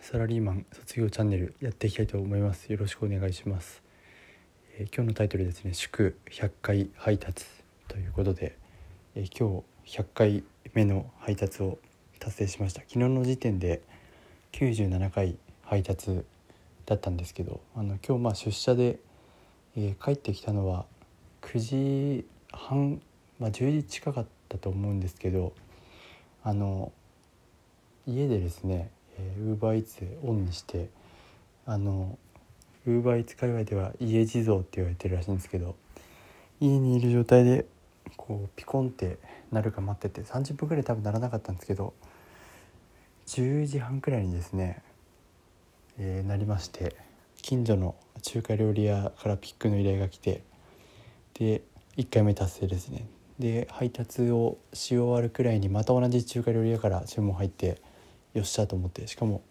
サラリーマン卒業チャンネルやっていきたいと思います。よろしくお願いします、えー、今日のタイトルですね。祝100回配達ということで、えー、今日100回目の配達を達成しました。昨日の時点で97回配達だったんですけどあの今日まあ出社で、えー、帰ってきたのは9時半、まあ、10時近かったと思うんですけどあの家でですねウーバーイーツオンにしてあのウーバーイーツ界隈では家地蔵って言われてるらしいんですけど家にいる状態でこうピコンってなるか待ってて30分くらい多分ならなかったんですけど10時半くらいにですね、えー、なりまして近所の中華料理屋からピックの依頼が来てで1回目達成ですね。で配達をし終わるくらいにまた同じ中華料理屋から注文入ってよっしゃと思ってしかも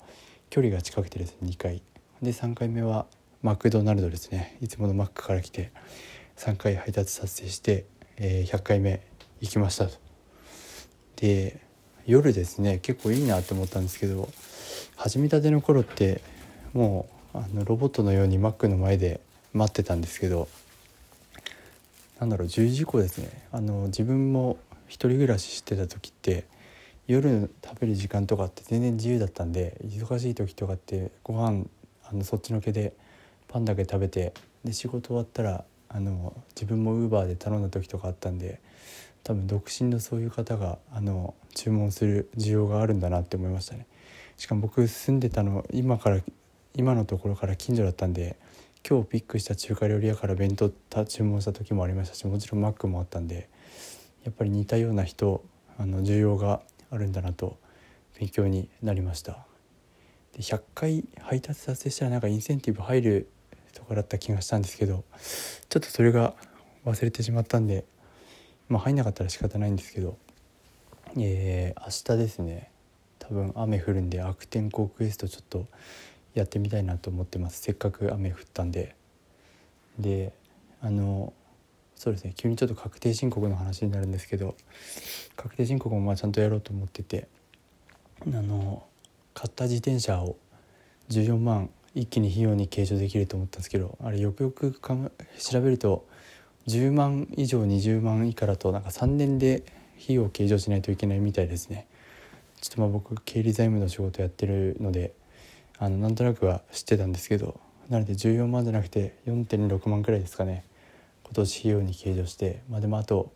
距離が近くてですね2回。で3回目はマクドナルドですね。いつものマックから来て3回配達達成して、えー、100回目行きましたと。で夜ですね結構いいなと思ったんですけど始めたての頃ってもうあのロボットのようにマックの前で待ってたんですけどなんだろう10時以降ですね。あの自分も一人暮らししてた時って夜食べる時間とかって全然自由だったんで忙しい時とかってご飯あのそっちのけでパンだけ食べてで仕事終わったらあの自分もウーバーで頼んだ時とかあったんで多分独身のそういう方があの注文する需要があるんだなって思いましたね。しかも僕住んでたの今から今のところから近所だったんで今日ピックした中華料理屋から弁当注文した時もありましたしもちろんマックもあったんでやっぱり似たような人あの需要があるんだなと勉強になりました。で100回配達達成したらなんかインセンティブ入るとこだった気がしたんですけどちょっとそれが忘れてしまったんでまあ入んなかったら仕方ないんですけどえー、明日ですね。多分雨降るんで悪天候クエストちょっとやってみたいなと思ってます。せっかく雨降ったんで。であのそうですね急にちょっと確定申告の話になるんですけど確定申告もまあちゃんとやろうと思っててあの買った自転車を14万一気に費用に計上できると思ったんですけどあれよくよく調べると10万以上20万以下だとなんか3年で費用を計上しないといけないみたいですね。ちょっとまあ僕経理財務の仕事やってるのであのなんとなくは知ってたんですけどなので14万じゃなくて4.6万くらいですかね今年費用に計上してまあでもあと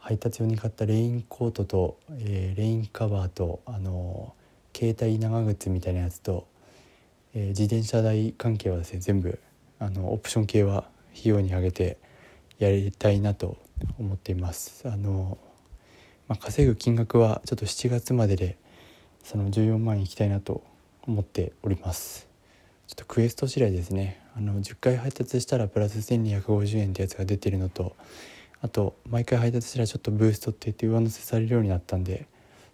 配達用に買ったレインコートと、えー、レインカバーとあの携帯長靴みたいなやつと、えー、自転車代関係はですね全部あのオプション系は費用に上げてやりたいなと思っています。あのまあ、稼ぐ金額はちょっと7月まででその14万円いきたいなと思っております。ちょっとクエスト次第ですね。あの10回配達したらプラス1250円ってやつが出てるのとあと毎回配達したらちょっとブーストって言って上乗せされるようになったんで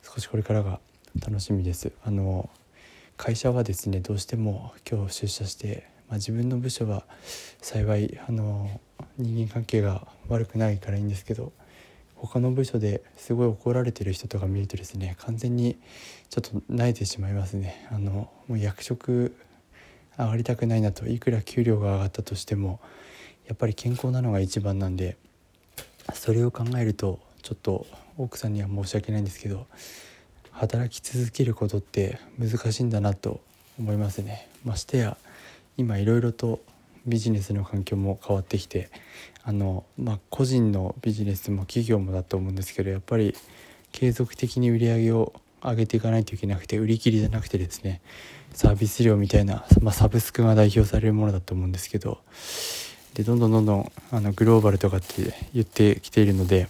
少しこれからが楽しみです。あの会社はですねどうしても今日出社して、まあ、自分の部署は幸いあの人間関係が悪くないからいいんですけど他の部署ですごい怒られてる人とか見るとですね完全にちょっと慣れてしまいますね。あのもう役職上がりたくないなといくら給料が上がったとしてもやっぱり健康なのが一番なんでそれを考えるとちょっと奥さんには申し訳ないんですけど働き続けることって難しいんだなと思いますね。ましてや今いろいろとビジネスの環境も変わってきてあの、まあ、個人のビジネスも企業もだと思うんですけどやっぱり継続的に売り上げを上げていかないといけなくて売り切りじゃなくてですねサービス料みたいな、まあ、サブスクが代表されるものだと思うんですけどでどんどんどんどんあのグローバルとかって言ってきているので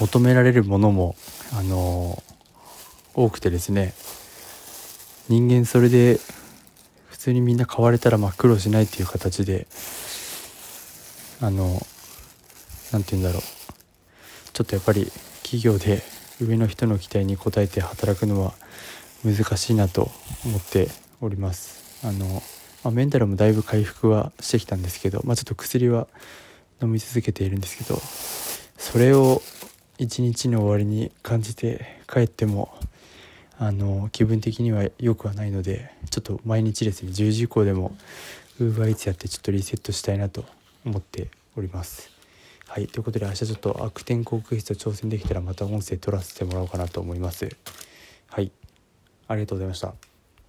求められるものもあの多くてですね人間それで普通にみんな買われたらまあ苦労しないっていう形であの何て言うんだろう。ちょっとやっぱり企業で上の人の期待に応えて働くのは難しいなと思っております。あの、まあ、メンタルもだいぶ回復はしてきたんですけど、まあ、ちょっと薬は飲み続けているんですけどそれを一日の終わりに感じて帰ってもあの気分的には良くはないのでちょっと毎日ですね10時以降でも UberEats やってちょっとリセットしたいなと思っております。はいということで明日ちょっと悪天候空室挑戦できたらまた音声取らせてもらおうかなと思います。はいありがとうございました。